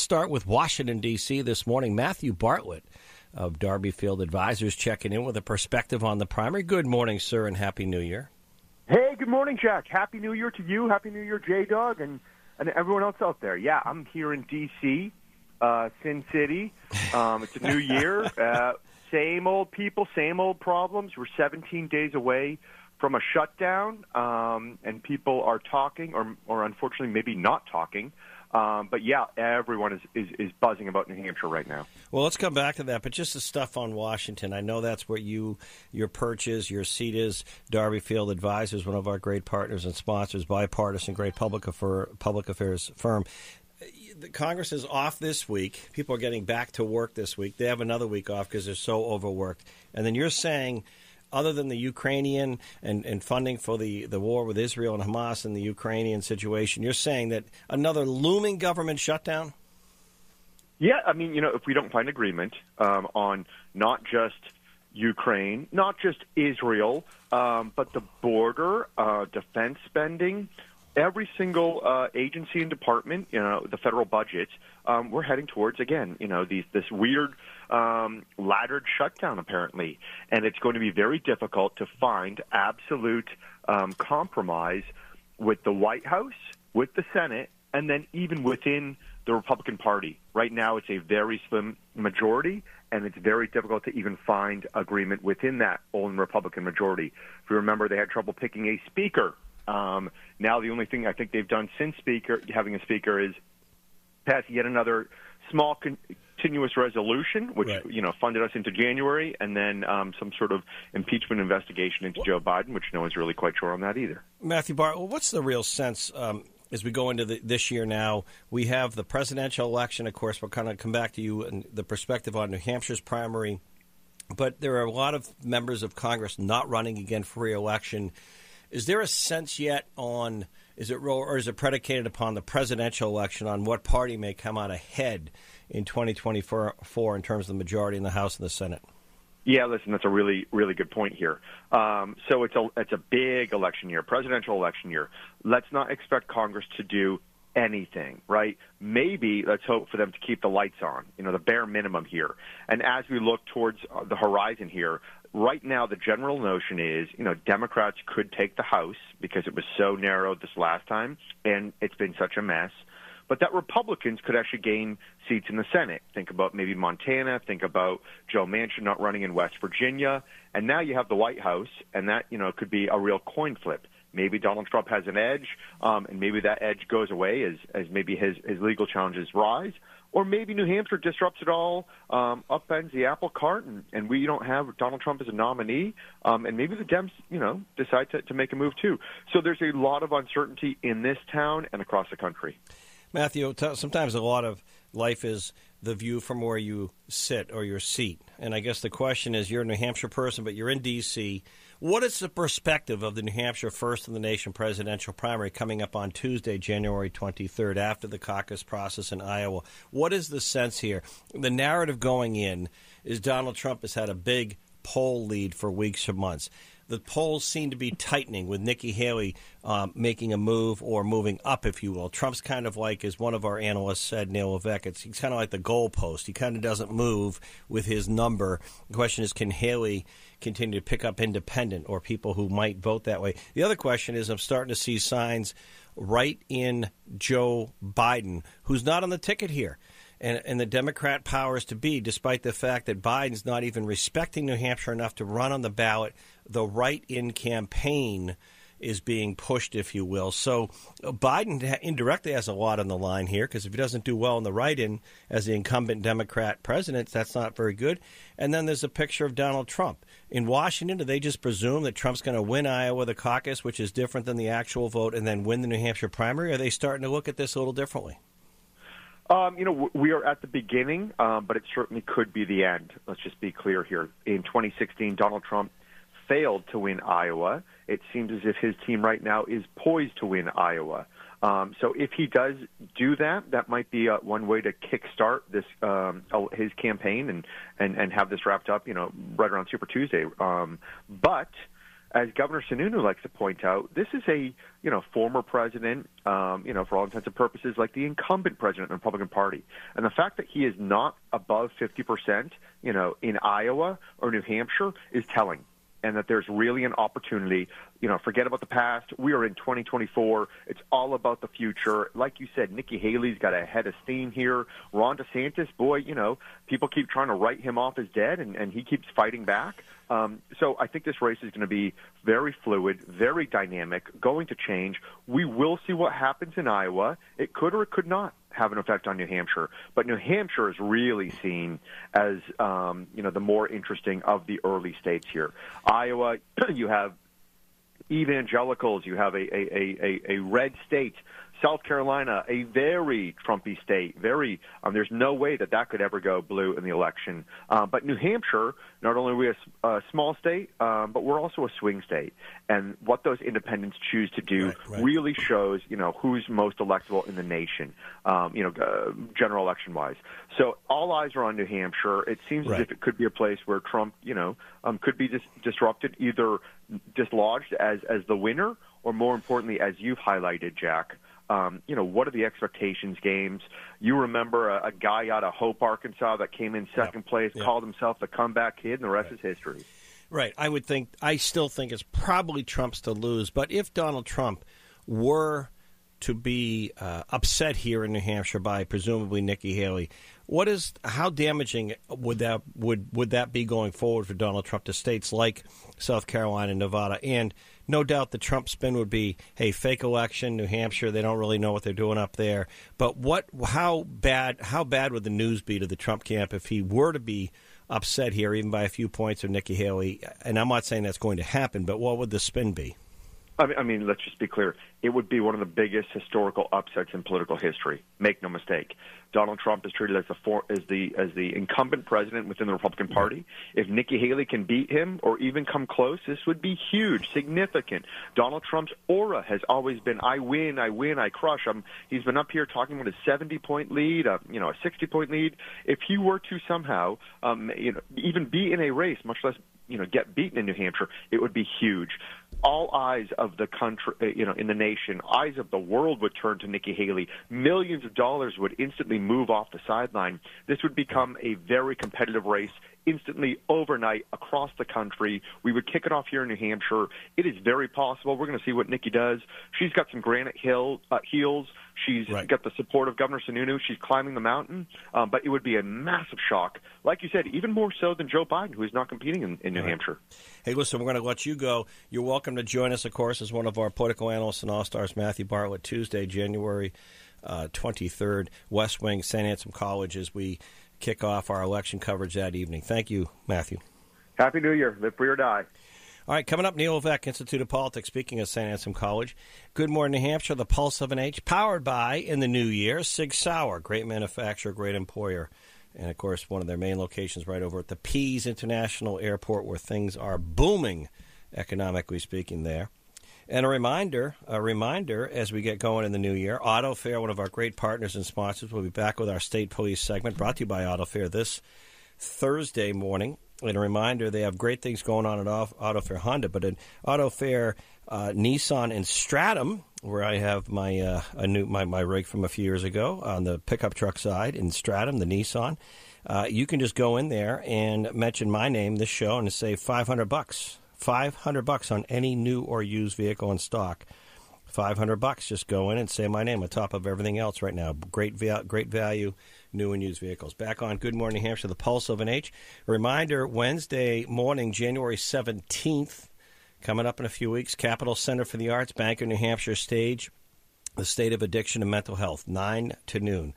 let's start with Washington, D.C. this morning. Matthew Bartlett of Darby Field Advisors checking in with a perspective on the primary. Good morning, sir, and Happy New Year. Hey, good morning, Jack. Happy New Year to you. Happy New Year, J Dog, and, and everyone else out there. Yeah, I'm here in D.C., uh, Sin City. Um, it's a new year. Uh, same old people, same old problems. We're 17 days away from a shutdown, um, and people are talking, or, or unfortunately, maybe not talking. Um, but yeah, everyone is, is, is buzzing about New Hampshire right now. Well, let's come back to that. But just the stuff on Washington, I know that's where you your purchase, your seat is. Darby Field Advisors, one of our great partners and sponsors, bipartisan, great public affair, public affairs firm. The Congress is off this week. People are getting back to work this week. They have another week off because they're so overworked. And then you're saying other than the Ukrainian and, and funding for the, the war with Israel and Hamas and the Ukrainian situation, you're saying that another looming government shutdown? Yeah, I mean, you know, if we don't find agreement um, on not just Ukraine, not just Israel, um, but the border, uh, defense spending, every single uh, agency and department, you know, the federal budget, um, we're heading towards again, you know, these this weird um, laddered shutdown apparently, and it's going to be very difficult to find absolute um, compromise with the White House, with the Senate, and then even within the Republican Party. Right now, it's a very slim majority, and it's very difficult to even find agreement within that own Republican majority. If you remember, they had trouble picking a speaker. Um, now, the only thing I think they've done since speaker having a speaker is pass yet another small con- continuous resolution, which right. you know funded us into January, and then um, some sort of impeachment investigation into Joe Biden, which no one's really quite sure on that either. Matthew Barr, what's the real sense? Um, as we go into the, this year now, we have the presidential election. Of course, we'll kind of come back to you and the perspective on New Hampshire's primary. But there are a lot of members of Congress not running again for re-election. Is there a sense yet on is it or is it predicated upon the presidential election on what party may come out ahead in 2024 in terms of the majority in the House and the Senate? Yeah, listen, that's a really, really good point here. Um, so it's a it's a big election year, presidential election year. Let's not expect Congress to do anything, right? Maybe let's hope for them to keep the lights on, you know, the bare minimum here. And as we look towards uh, the horizon here, right now the general notion is, you know, Democrats could take the House because it was so narrow this last time and it's been such a mess but that Republicans could actually gain seats in the Senate. Think about maybe Montana. Think about Joe Manchin not running in West Virginia. And now you have the White House, and that you know could be a real coin flip. Maybe Donald Trump has an edge, um, and maybe that edge goes away as as maybe his his legal challenges rise. Or maybe New Hampshire disrupts it all, um, upends the apple cart, and, and we don't have Donald Trump as a nominee, um, and maybe the Dems, you know, decide to, to make a move too. So there's a lot of uncertainty in this town and across the country. Matthew, sometimes a lot of life is the view from where you sit or your seat. And I guess the question is you're a New Hampshire person, but you're in D.C. What is the perspective of the New Hampshire First in the Nation presidential primary coming up on Tuesday, January 23rd, after the caucus process in Iowa? What is the sense here? The narrative going in is Donald Trump has had a big poll lead for weeks or months the polls seem to be tightening with Nikki Haley um, making a move or moving up, if you will. Trump's kind of like, as one of our analysts said, Neil Levesque, it's, he's kind of like the goalpost. He kind of doesn't move with his number. The question is, can Haley continue to pick up independent or people who might vote that way? The other question is, I'm starting to see signs right in Joe Biden, who's not on the ticket here and, and the Democrat powers to be, despite the fact that Biden's not even respecting New Hampshire enough to run on the ballot, the write in campaign is being pushed, if you will. So uh, Biden indirectly has a lot on the line here because if he doesn't do well in the write in as the incumbent Democrat president, that's not very good. And then there's a picture of Donald Trump. In Washington, do they just presume that Trump's going to win Iowa, the caucus, which is different than the actual vote, and then win the New Hampshire primary? Are they starting to look at this a little differently? Um, you know, we are at the beginning, um, but it certainly could be the end. Let's just be clear here. In 2016, Donald Trump failed to win Iowa. It seems as if his team right now is poised to win Iowa. Um, so if he does do that, that might be uh, one way to kickstart this um, his campaign and, and and have this wrapped up, you know, right around Super Tuesday. Um, but as Governor Sununu likes to point out, this is a you know former president, um, you know for all intents and purposes, like the incumbent president of the Republican Party, and the fact that he is not above 50 percent, you know, in Iowa or New Hampshire is telling and that there's really an opportunity. You know, forget about the past. We are in 2024. It's all about the future. Like you said, Nikki Haley's got a head of steam here. Ron DeSantis, boy, you know, people keep trying to write him off as dead, and, and he keeps fighting back. Um, so I think this race is going to be very fluid, very dynamic, going to change. We will see what happens in Iowa. It could or it could not have an effect on New Hampshire. But New Hampshire is really seen as um, you know the more interesting of the early states here. Iowa, you have evangelicals, you have a a, a, a red state South Carolina, a very Trumpy state, very. Um, there's no way that that could ever go blue in the election. Uh, but New Hampshire, not only are we a, a small state, um, but we're also a swing state, and what those independents choose to do right, right. really shows, you know, who's most electable in the nation, um, you know, uh, general election wise. So all eyes are on New Hampshire. It seems right. as if it could be a place where Trump, you know, um, could be dis- disrupted, either dislodged as as the winner, or more importantly, as you've highlighted, Jack um, you know, what are the expectations games? You remember a, a guy out of Hope, Arkansas that came in second place, called himself the comeback kid, and the rest right. is history. Right. I would think, I still think it's probably Trump's to lose. But if Donald Trump were to be uh, upset here in New Hampshire by presumably Nikki Haley, what is how damaging would that would would that be going forward for Donald Trump to states like South Carolina, and Nevada, and no doubt the Trump spin would be, hey, fake election, New Hampshire, they don't really know what they're doing up there. But what, how bad, how bad would the news be to the Trump camp if he were to be upset here, even by a few points of Nikki Haley? And I'm not saying that's going to happen, but what would the spin be? I mean, I mean, let's just be clear. It would be one of the biggest historical upsets in political history. Make no mistake. Donald Trump is treated as the for, as the as the incumbent president within the Republican Party. If Nikki Haley can beat him or even come close, this would be huge, significant. Donald Trump's aura has always been "I win, I win, I crush." Um, he's been up here talking about a 70 point lead, a, you know, a 60 point lead. If he were to somehow, um, you know, even be in a race, much less you know get beaten in New Hampshire, it would be huge. All eyes of the country, uh, you know, in the nation, eyes of the world would turn to Nikki Haley. Millions of dollars would instantly move off the sideline. This would become a very competitive race instantly overnight across the country. We would kick it off here in New Hampshire. It is very possible. We're going to see what Nikki does. She's got some granite hill uh, heels. She's right. got the support of Governor Sununu. She's climbing the mountain. Um, but it would be a massive shock, like you said, even more so than Joe Biden, who is not competing in, in New right. Hampshire. Hey, listen, we're going to let you go. You're welcome to join us, of course, as one of our political analysts and all stars, Matthew Bartlett, Tuesday, January uh, 23rd, West Wing, St. Anselm College, as we kick off our election coverage that evening. Thank you, Matthew. Happy New Year. Live free or die. All right, coming up, Neil Levesque, Institute of Politics, speaking of St. Anselm College. Good morning, New Hampshire, the Pulse of NH, powered by, in the new year, Sig Sauer, great manufacturer, great employer. And, of course, one of their main locations right over at the Pease International Airport, where things are booming, economically speaking, there. And a reminder, a reminder as we get going in the new year, Auto Fair, one of our great partners and sponsors, will be back with our state police segment brought to you by Auto Fair this Thursday morning. And a reminder, they have great things going on at Auto Fair Honda, but at Auto Fair uh, Nissan and Stratham, where I have my uh, a new my, my rig from a few years ago on the pickup truck side in Stratham, the Nissan. Uh, you can just go in there and mention my name, this show, and save 500 bucks 500 bucks on any new or used vehicle in stock. 500 bucks. Just go in and say my name on top of everything else right now. Great, great value, new and used vehicles. Back on Good Morning Hampshire, the Pulse of NH. Reminder Wednesday morning, January 17th, coming up in a few weeks, Capital Center for the Arts, Bank of New Hampshire stage, the state of addiction and mental health, 9 to noon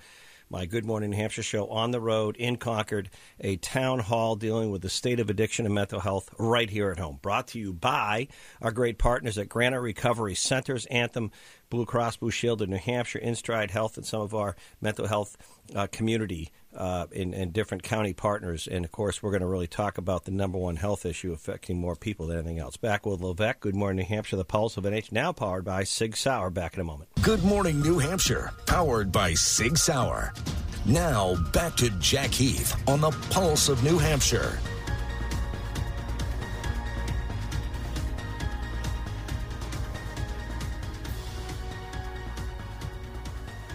my Good Morning New Hampshire show on the road in Concord, a town hall dealing with the state of addiction and mental health right here at home. Brought to you by our great partners at Granite Recovery Centers, Anthem, Blue Cross Blue Shield of New Hampshire, InStride Health, and some of our mental health uh, community uh, in, in, different county partners. And of course, we're going to really talk about the number one health issue affecting more people than anything else. Back with Levesque. Good morning, New Hampshire. The Pulse of NH, now powered by Sig Sauer. Back in a moment. Good morning, New Hampshire, powered by Sig Sauer. Now, back to Jack Heath on the Pulse of New Hampshire.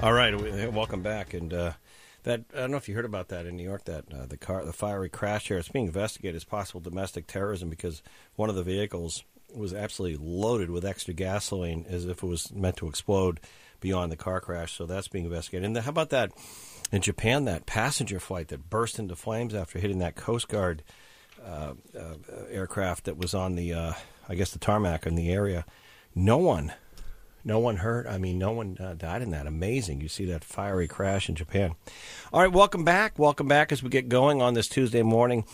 All right, welcome back. And uh, that I don't know if you heard about that in New York. That uh, the car, the fiery crash here, it's being investigated as possible domestic terrorism because one of the vehicles was absolutely loaded with extra gasoline, as if it was meant to explode beyond the car crash. So that's being investigated. And the, how about that in Japan? That passenger flight that burst into flames after hitting that Coast Guard uh, uh aircraft that was on the, uh, I guess, the tarmac in the area. No one no one hurt. I mean, no one uh, died in that. Amazing. You see that fiery crash in Japan. All right, welcome back. Welcome back as we get going on this Tuesday morning.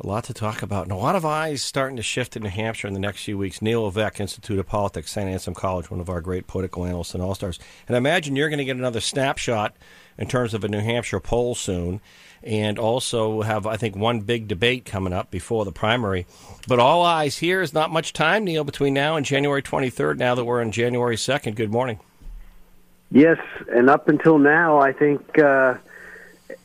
A lot to talk about, and a lot of eyes starting to shift in New Hampshire in the next few weeks. Neil Levesque, Institute of Politics, St. Anselm College, one of our great political analysts and all stars. And I imagine you're going to get another snapshot in terms of a New Hampshire poll soon and also have, I think, one big debate coming up before the primary. But all eyes here is not much time, Neil, between now and January 23rd, now that we're on January 2nd. Good morning. Yes, and up until now, I think uh,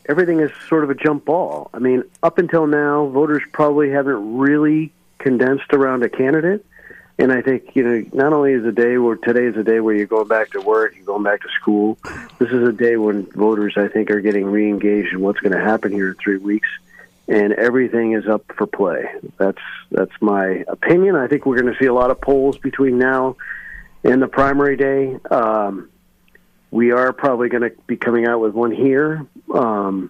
everything is sort of a jump ball. I mean, up until now, voters probably haven't really condensed around a candidate. And I think you know, not only is a day where today is a day where you're going back to work, you're going back to school. This is a day when voters, I think, are getting re-engaged in what's going to happen here in three weeks, and everything is up for play. That's that's my opinion. I think we're going to see a lot of polls between now and the primary day. Um, we are probably going to be coming out with one here. Um,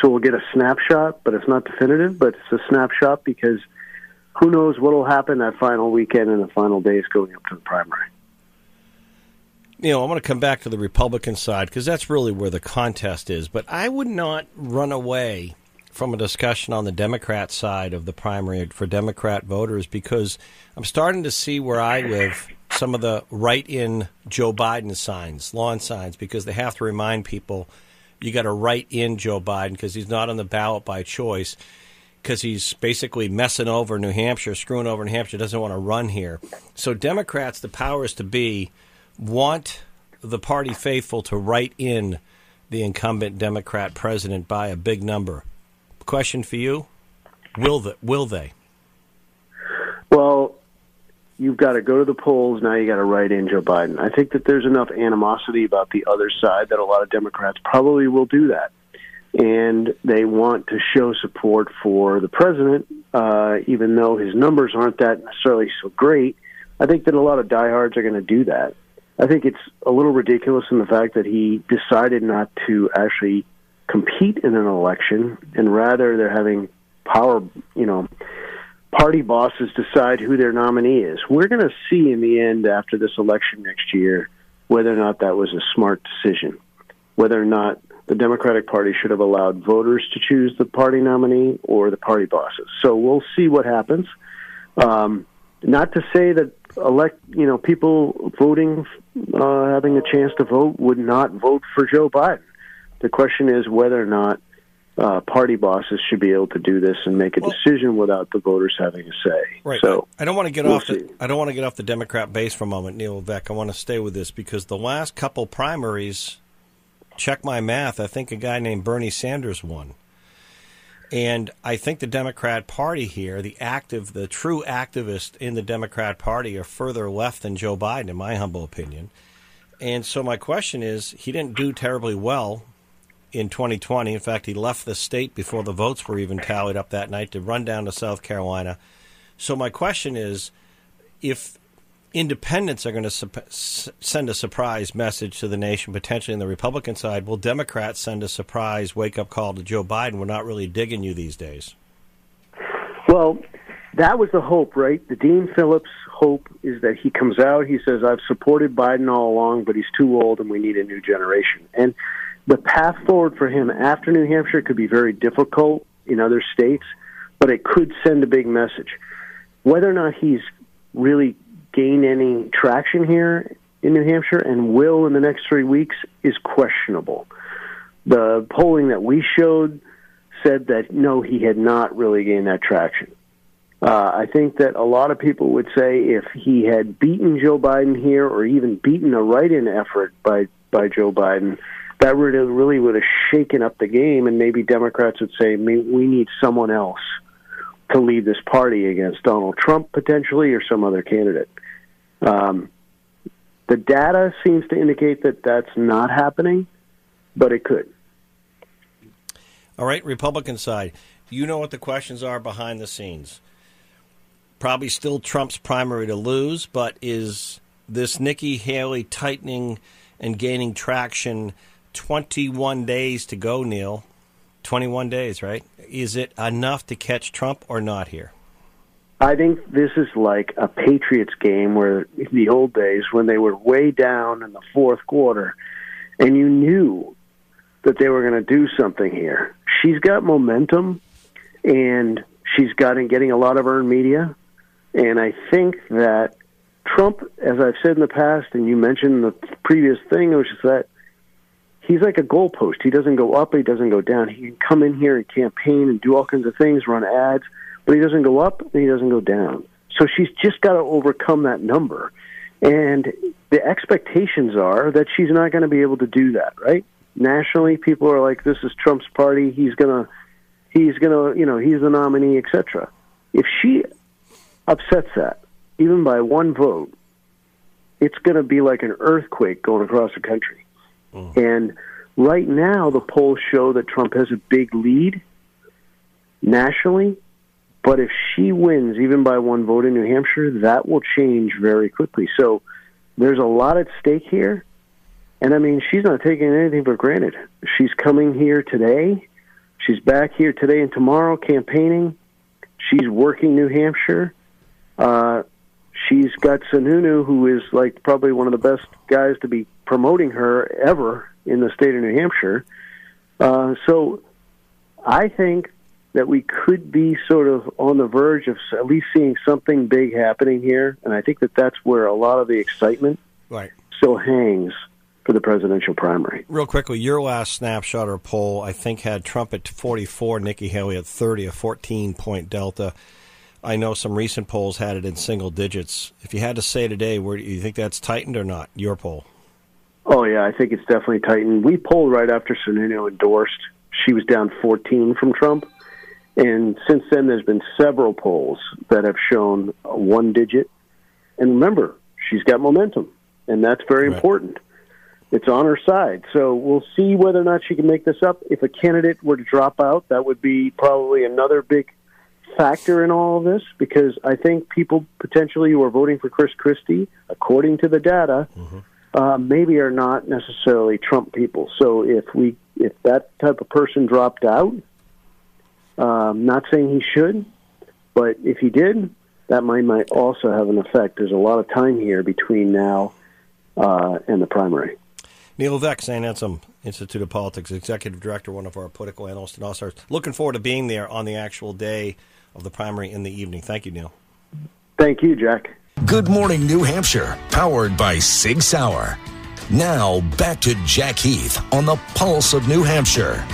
so we'll get a snapshot, but it's not definitive. But it's a snapshot because who knows what will happen that final weekend and the final days going up to the primary. You know, I want to come back to the Republican side because that's really where the contest is. But I would not run away from a discussion on the Democrat side of the primary for Democrat voters because I'm starting to see where I live some of the write in Joe Biden signs, lawn signs, because they have to remind people you got to write in Joe Biden because he's not on the ballot by choice because he's basically messing over New Hampshire, screwing over New Hampshire, doesn't want to run here. So Democrats, the powers to be, want the party faithful to write in the incumbent Democrat president by a big number. Question for you: Will the, will they? Well, you've got to go to the polls now. You got to write in Joe Biden. I think that there's enough animosity about the other side that a lot of Democrats probably will do that and they want to show support for the president, uh, even though his numbers aren't that necessarily so great. I think that a lot of diehards are going to do that. I think it's a little ridiculous in the fact that he decided not to actually compete in an election, and rather they're having power, you know, party bosses decide who their nominee is. We're going to see in the end after this election next year whether or not that was a smart decision, whether or not the Democratic Party should have allowed voters to choose the party nominee or the party bosses. So we'll see what happens. Um, not to say that elect, you know, people voting, uh, having a chance to vote, would not vote for Joe Biden. The question is whether or not uh, party bosses should be able to do this and make a well, decision without the voters having a say. Right. So I don't want to get we'll off. The, I don't want to get off the Democrat base for a moment, Neil Levesque. I want to stay with this because the last couple primaries check my math, I think a guy named Bernie Sanders won. And I think the Democrat Party here, the active, the true activists in the Democrat Party are further left than Joe Biden, in my humble opinion. And so my question is, he didn't do terribly well in 2020. In fact, he left the state before the votes were even tallied up that night to run down to South Carolina. So my question is, if independents are going to su- send a surprise message to the nation, potentially in the Republican side. Will Democrats send a surprise wake up call to Joe Biden? We're not really digging you these days. Well, that was the hope, right? The Dean Phillips hope is that he comes out, he says, I've supported Biden all along, but he's too old and we need a new generation. And the path forward for him after New Hampshire could be very difficult in other states, but it could send a big message. Whether or not he's really gain any traction here in New Hampshire and will in the next three weeks is questionable. The polling that we showed said that no, he had not really gained that traction. Uh, I think that a lot of people would say if he had beaten Joe Biden here, or even beaten a write-in effort by by Joe Biden, that would have really would have shaken up the game, and maybe Democrats would say we need someone else to lead this party against Donald Trump potentially or some other candidate. Um, The data seems to indicate that that's not happening, but it could. All right, Republican side, you know what the questions are behind the scenes. Probably still Trump's primary to lose, but is this Nikki Haley tightening and gaining traction 21 days to go, Neil? 21 days, right? Is it enough to catch Trump or not here? I think this is like a Patriots game where in the old days when they were way down in the fourth quarter and you knew that they were going to do something here. She's got momentum and she's gotten getting a lot of earned media and I think that Trump, as I've said in the past, and you mentioned the previous thing, which is that he's like a goalpost. He doesn't go up, he doesn't go down. He can come in here and campaign and do all kinds of things, run ads, but he doesn't go up and he doesn't go down. So she's just got to overcome that number. And the expectations are that she's not going to be able to do that, right? Nationally, people are like, "This is Trump's party. He's gonna, he's gonna, you know, he's the nominee, etc." If she upsets that, even by one vote, it's going to be like an earthquake going across the country. Mm. And right now, the polls show that Trump has a big lead nationally, but if she wins, even by one vote in New Hampshire, that will change very quickly. So there's a lot at stake here. And I mean, she's not taking anything for granted. She's coming here today. She's back here today and tomorrow campaigning. She's working New Hampshire. Uh, she's got Sununu, who is like probably one of the best guys to be promoting her ever in the state of New Hampshire. Uh, so I think that we could be sort of on the verge of at least seeing something big happening here, and I think that that's where a lot of the excitement right. still hangs for the presidential primary. Real quickly, your last snapshot or poll, I think, had Trump at 44, Nikki Haley at 30, a 14 point delta. I know some recent polls had it in single digits. If you had to say today, where do you think that's tightened or not? Your poll. Oh yeah, I think it's definitely tightened. We polled right after Sununu endorsed. She was down 14 from Trump. And since then, there's been several polls that have shown one digit. And remember, she's got momentum, and that's very right. important. It's on her side. So we'll see whether or not she can make this up. If a candidate were to drop out, that would be probably another big factor in all of this because I think people potentially who are voting for Chris Christie, according to the data, mm-hmm. uh, maybe are not necessarily Trump people. So if we if that type of person dropped out, um, not saying he should, but if he did, that might might also have an effect. There's a lot of time here between now uh, and the primary. Neil Levesque, St. Anselm Institute of Politics, Executive Director, one of our political analysts and all stars. Looking forward to being there on the actual day of the primary in the evening. Thank you, Neil. Thank you, Jack. Good morning, New Hampshire, powered by Sig Sauer. Now, back to Jack Heath on the Pulse of New Hampshire.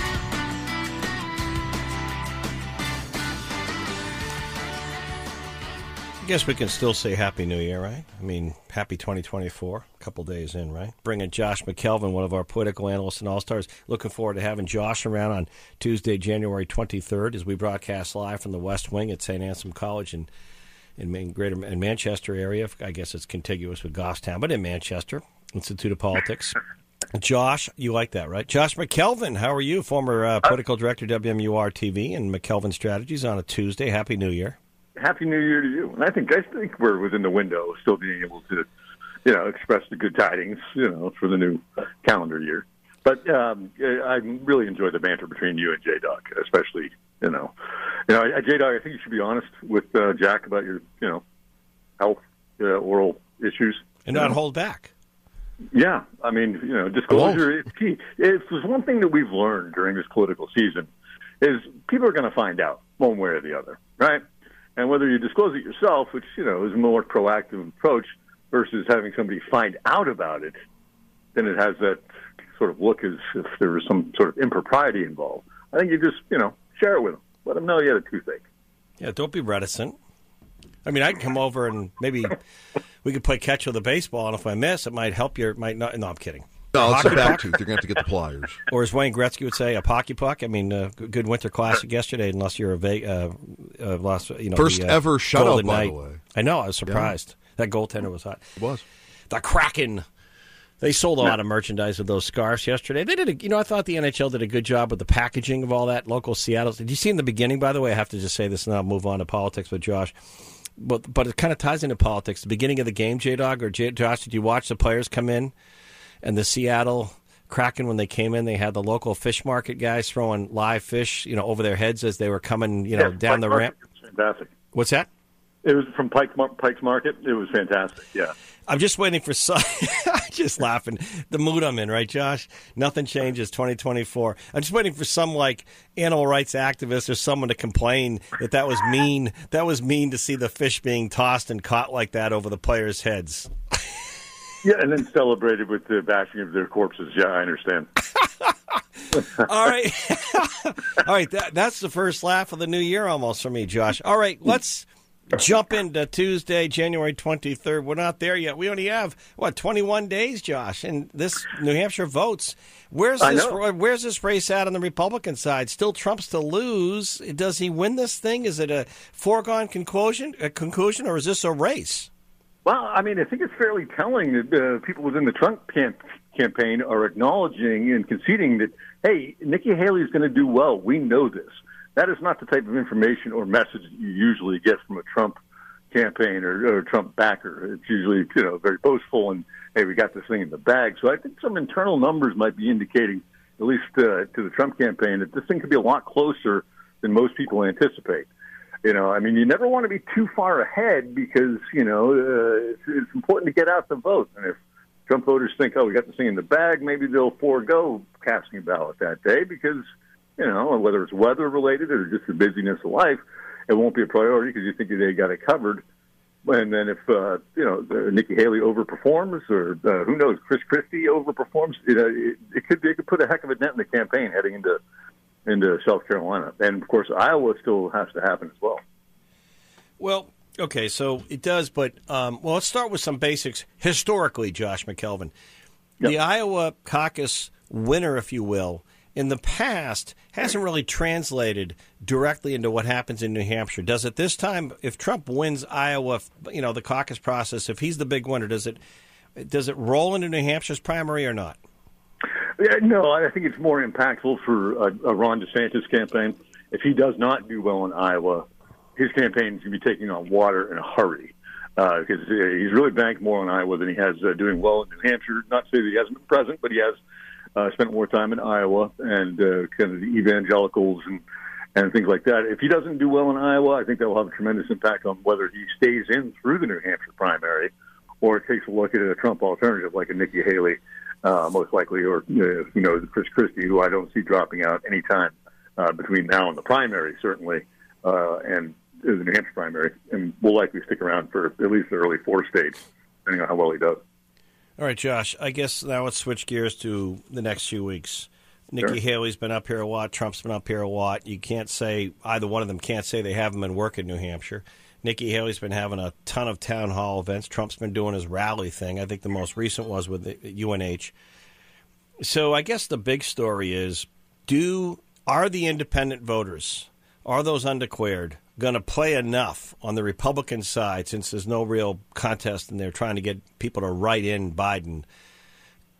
Guess we can still say Happy New Year, right? I mean, Happy 2024, a couple days in, right? Bringing Josh McElveen, one of our political analysts and all stars. Looking forward to having Josh around on Tuesday, January 23rd, as we broadcast live from the West Wing at St. Anselm College in in Greater in Manchester area. I guess it's contiguous with Goffstown, but in Manchester, Institute of Politics. Josh, you like that, right? Josh McElveen, how are you? Former uh, political director, WMUR TV, and McElveen Strategies on a Tuesday. Happy New Year. Happy New Year to you. And I think I think we're within the window of still being able to, you know, express the good tidings, you know, for the new calendar year. But um, I really enjoy the banter between you and J Dog, especially, you know, you know, J Dog. I think you should be honest with uh, Jack about your, you know, health, uh, oral issues, and not hold back. Yeah, I mean, you know, disclosure is key. If there's one thing that we've learned during this political season, is people are going to find out one way or the other, right? And whether you disclose it yourself, which you know is a more proactive approach, versus having somebody find out about it, then it has that sort of look as if there was some sort of impropriety involved. I think you just you know share it with them, let them know you had a toothache. Yeah, don't be reticent. I mean, I can come over and maybe we could play catch with a baseball, and if I miss, it might help your might not. No, I'm kidding. No, it's a back tooth. You're going to have to get the pliers. Or as Wayne Gretzky would say, a pocky puck. I mean, uh, good winter classic yesterday, unless you're a va- uh, uh, last, you know, first the, uh, ever shutout, by night. the way. I know. I was surprised. Yeah. That goaltender was hot. It was. the Kraken. They sold a lot of merchandise of those scarves yesterday. They did, a, you know, I thought the NHL did a good job with the packaging of all that local Seattle. Did you see in the beginning? By the way, I have to just say this, and I'll move on to politics with Josh. But but it kind of ties into politics. The beginning of the game, J Dog or J- Josh, did you watch the players come in and the Seattle Kraken when they came in? They had the local fish market guys throwing live fish, you know, over their heads as they were coming, you know, Yeah, down Pike the ramp. Fantastic. What's that? It was from Pike, Pike's Market. It was fantastic. Yeah. I'm just waiting for some. just laughing. The mood I'm in, right, Josh? Nothing changes. 2024. I'm just waiting for some like animal rights activist or someone to complain that that was mean. That was mean to see the fish being tossed and caught like that over the players' heads. Yeah, and then celebrated with the bashing of their corpses. Yeah, I understand. All right, all right. That, that's the first laugh of the new year almost for me, Josh. All right, let's jump into Tuesday, January 23rd. We're not there yet. We only have what 21 days, Josh, and this New Hampshire votes. Where's this? Where's this race at on the Republican side? Still Trump's to lose. Does he win this thing? Is it a foregone conclusion? A conclusion, or is this a race? Well, I mean, I think it's fairly telling that uh, people within the Trump camp- campaign are acknowledging and conceding that, hey, Nikki Haley is going to do well. We know this. That is not the type of information or message you usually get from a Trump campaign or, or Trump backer. It's usually, you know, very boastful and, hey, we got this thing in the bag. So I think some internal numbers might be indicating, at least uh, to the Trump campaign, that this thing could be a lot closer than most people anticipate. You know, I mean, you never want to be too far ahead because you know uh, it's, it's important to get out the vote. And if Trump voters think, "Oh, we got this thing in the bag," maybe they'll forego casting a ballot that day because you know whether it's weather related or just the busyness of life, it won't be a priority because you think they got it covered. And then if uh, you know Nikki Haley overperforms, or uh, who knows, Chris Christie overperforms, you know, it, it could it could put a heck of a dent in the campaign heading into into South Carolina, and of course Iowa still has to happen as well. Well, okay, so it does, but um, well, let's start with some basics historically, Josh McElveen. The Iowa caucus winner, if you will, in the past hasn't really translated directly into what happens in New Hampshire. Does it this time? If Trump wins Iowa, you know the caucus process, if he's the big winner, does it does it roll into New Hampshire's primary or not? No, I think it's more impactful for a, a Ron DeSantis campaign. If he does not do well in Iowa, his campaign is going to be taking on water in a hurry because uh, he's really banked more on Iowa than he has uh, doing well in New Hampshire. Not to say that he hasn't been present, but he has uh, spent more time in Iowa and uh, kind of the evangelicals and and things like that. If he doesn't do well in Iowa, I think that will have a tremendous impact on whether he stays in through the New Hampshire primary or takes a look at a Trump alternative like a Nikki Haley, uh, most likely, or uh, who knows, Chris Christie, who I don't see dropping out anytime uh, between now and the primary, certainly, uh, and the New Hampshire primary, and will likely stick around for at least the early four states, depending on how well he does. All right, Josh. I guess now let's switch gears to the next few weeks. Nikki Sure. Haley's been up here a lot. Trump's been up here a lot. You can't say either one of them can't say they haven't been working New Hampshire. Nikki Haley's been having a ton of town hall events. Trump's been doing his rally thing. I think the most recent was with the UNH. So I guess the big story is: Do are the independent voters, are those undeclared, going to play enough on the Republican side since there's no real contest and they're trying to get people to write in Biden?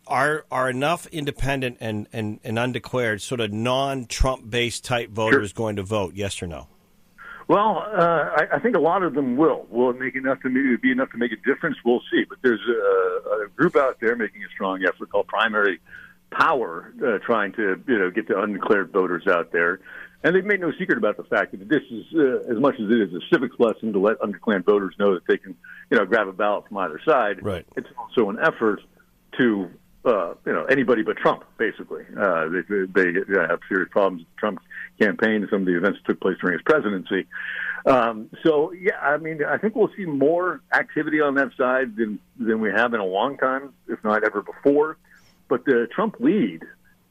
Are are enough independent and, and, and undeclared sort of non Trump based type voters going to vote? Yes or no? Well, uh, I, I think a lot of them will. Will it make enough to maybe be enough to make a difference? We'll see. But there's a, a group out there making a strong effort called Primary Power, uh, trying to you know get the undeclared voters out there. And they've made no secret about the fact that this is uh, as much as it is a civics lesson to let undeclared voters know that they can you know grab a ballot from either side. Right. It's also an effort to uh, you know anybody but Trump, basically. Uh, they, they have serious problems with Trump's campaign and some of the events that took place during his presidency. Um, so yeah, I mean, I think we'll see more activity on that side than than we have in a long time, if not ever before. But the Trump lead,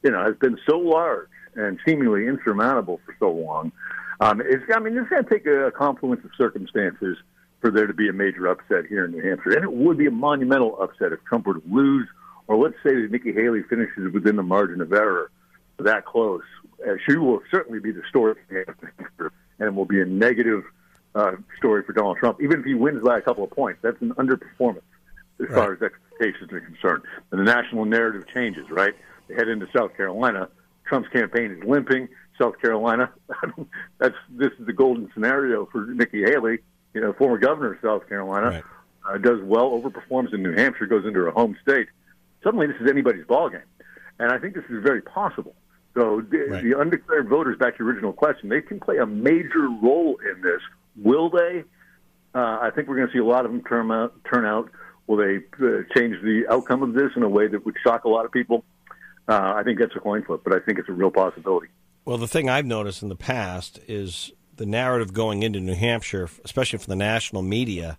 you know, has been so large and seemingly insurmountable for so long. Um, it's, I mean, it's going to take a confluence of circumstances for there to be a major upset here in New Hampshire, and it would be a monumental upset if Trump were to lose, or let's say that Nikki Haley finishes within the margin of error that close. Uh, she will certainly be the story, and will be a negative uh, story for Donald Trump, even if he wins by a couple of points. That's an underperformance as far as expectations are concerned. And the national narrative changes, right? They head into South Carolina. Trump's campaign is limping. South Carolina, that's this is the golden scenario for Nikki Haley, you know, former governor of South Carolina, right. uh, does well, overperforms in New Hampshire, goes into her home state. Suddenly, this is anybody's ballgame, and I think this is very possible. So the, right. the undeclared voters, back to your original question, they can play a major role in this. Will they? Uh, I think we're going to see a lot of them turn out. Turn out. Will they uh, change the outcome of this in a way that would shock a lot of people? Uh, I think that's a coin flip, but I think it's a real possibility. Well, the thing I've noticed in the past is the narrative going into New Hampshire, especially for the national media,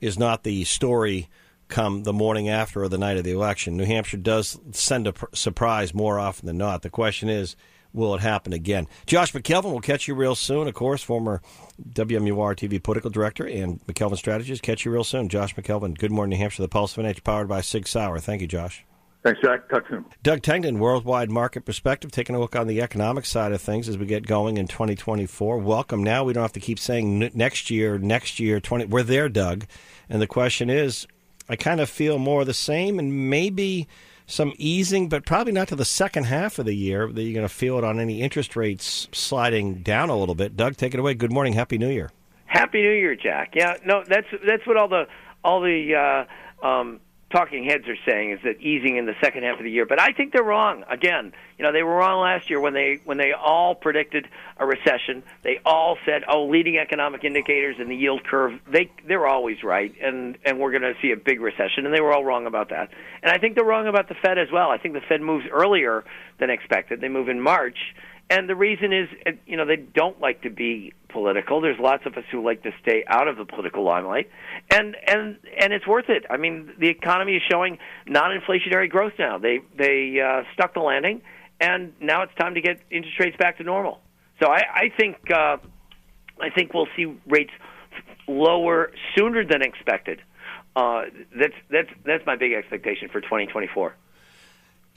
is not the story come the morning after or the night of the election. New Hampshire does send a pr- surprise more often than not. The question is, will it happen again? Josh McElveen we'll catch you real soon. Of course, former WMUR TV political director and McElveen Strategist. Catch you real soon. Josh McElveen, Good Morning New Hampshire, the Pulse of Edge, powered by Sig Sauer. Thank you, Josh. Thanks, Jack. Talk soon. Doug Tengdin, Worldwide Market Perspective, taking a look on the economic side of things as we get going in 2024. Welcome. Now we don't have to keep saying next year, next year, 20. We're there, Doug. And the question is, I kind of feel more the same and maybe some easing, but probably not to the second half of the year that you're going to feel it on any interest rates sliding down a little bit. Doug, take it away. Good morning. Happy New Year. Happy New Year, Jack. Yeah, no, that's that's what all the all the uh, um, talking heads are saying is that easing in the second half of the year. But I think they're wrong. Again, you know, they were wrong last year when they when they all predicted a recession. They all said, "Oh, leading economic indicators and the yield curve, they they're always right and and we're going to see a big recession." And they were all wrong about that. And I think they're wrong about the Fed as well. I think the Fed moves earlier than expected. They move in March and the reason is, uh, you know, they don't like to be political. There's lots of us who like to stay out of the political limelight, and and and it's worth it. I mean, the economy is showing non-inflationary growth now. They they uh, stuck the landing, and now it's time to get interest rates back to normal. So I, I think uh, I think we'll see rates lower sooner than expected. Uh, that's that's that's my big expectation for 2024.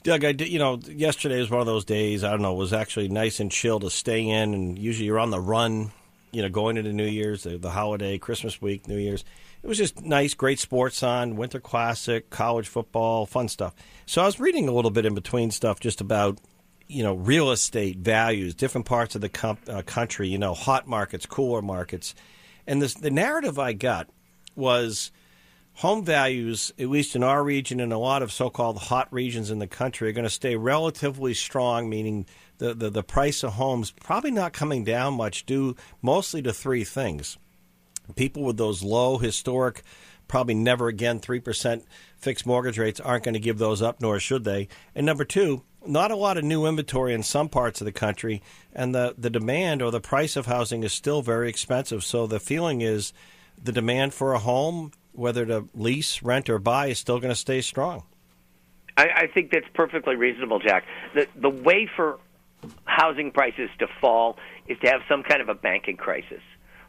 Doug, I did, you know, yesterday was one of those days. I don't know. It was actually nice and chill to stay in, and usually you're on the run. You know, going into New Year's, the, the holiday, Christmas week, New Year's. It was just nice, great sports on, Winter Classic, college football, fun stuff. So I was reading a little bit in between stuff just about you know real estate values, different parts of the com- uh, country. You know, hot markets, cooler markets, and this, the narrative I got was home values, at least in our region and a lot of so called hot regions in the country, are going to stay relatively strong, meaning the, the, the price of homes probably not coming down much, due mostly to three things. People with those low historic, probably never again 3% fixed mortgage rates aren't going to give those up, nor should they. And number two, not a lot of new inventory in some parts of the country, and the, the demand or the price of housing is still very expensive. So the feeling is the demand for a home whether to lease, rent, or buy is still going to stay strong. I, I think that's perfectly reasonable, Jack. The the way for housing prices to fall is to have some kind of a banking crisis.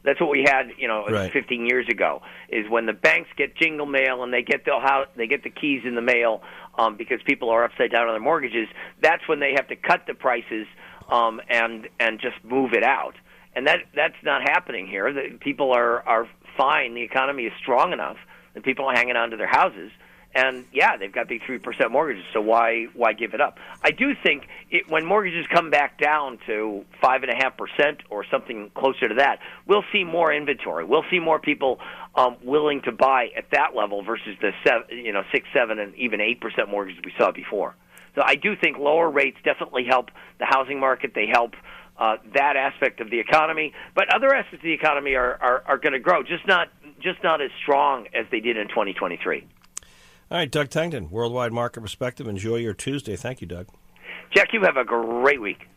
That's what we had, you know, right. 15 years ago. Is when the banks get jingle mail and they get the house, they get the keys in the mail um, because people are upside down on their mortgages. That's when they have to cut the prices um, and and just move it out. And that that's not happening here. The, people are are fine. The economy is strong enough that people are hanging on to their houses. And yeah, they've got big three percent mortgages, so why why give it up? I do think it, when mortgages come back down to five and a half percent or something closer to that, we'll see more inventory. We'll see more people um, willing to buy at that level versus the seven, you know six, seven, and even eight percent mortgages we saw before. So I do think lower rates definitely help the housing market. They help uh, that aspect of the economy. But other aspects of the economy are, are, are going to grow, just not just not as strong as they did in 2023. All right, Doug Tengdin, Worldwide Market Perspective. Enjoy your Tuesday. Thank you, Doug. Jack, you have a great week.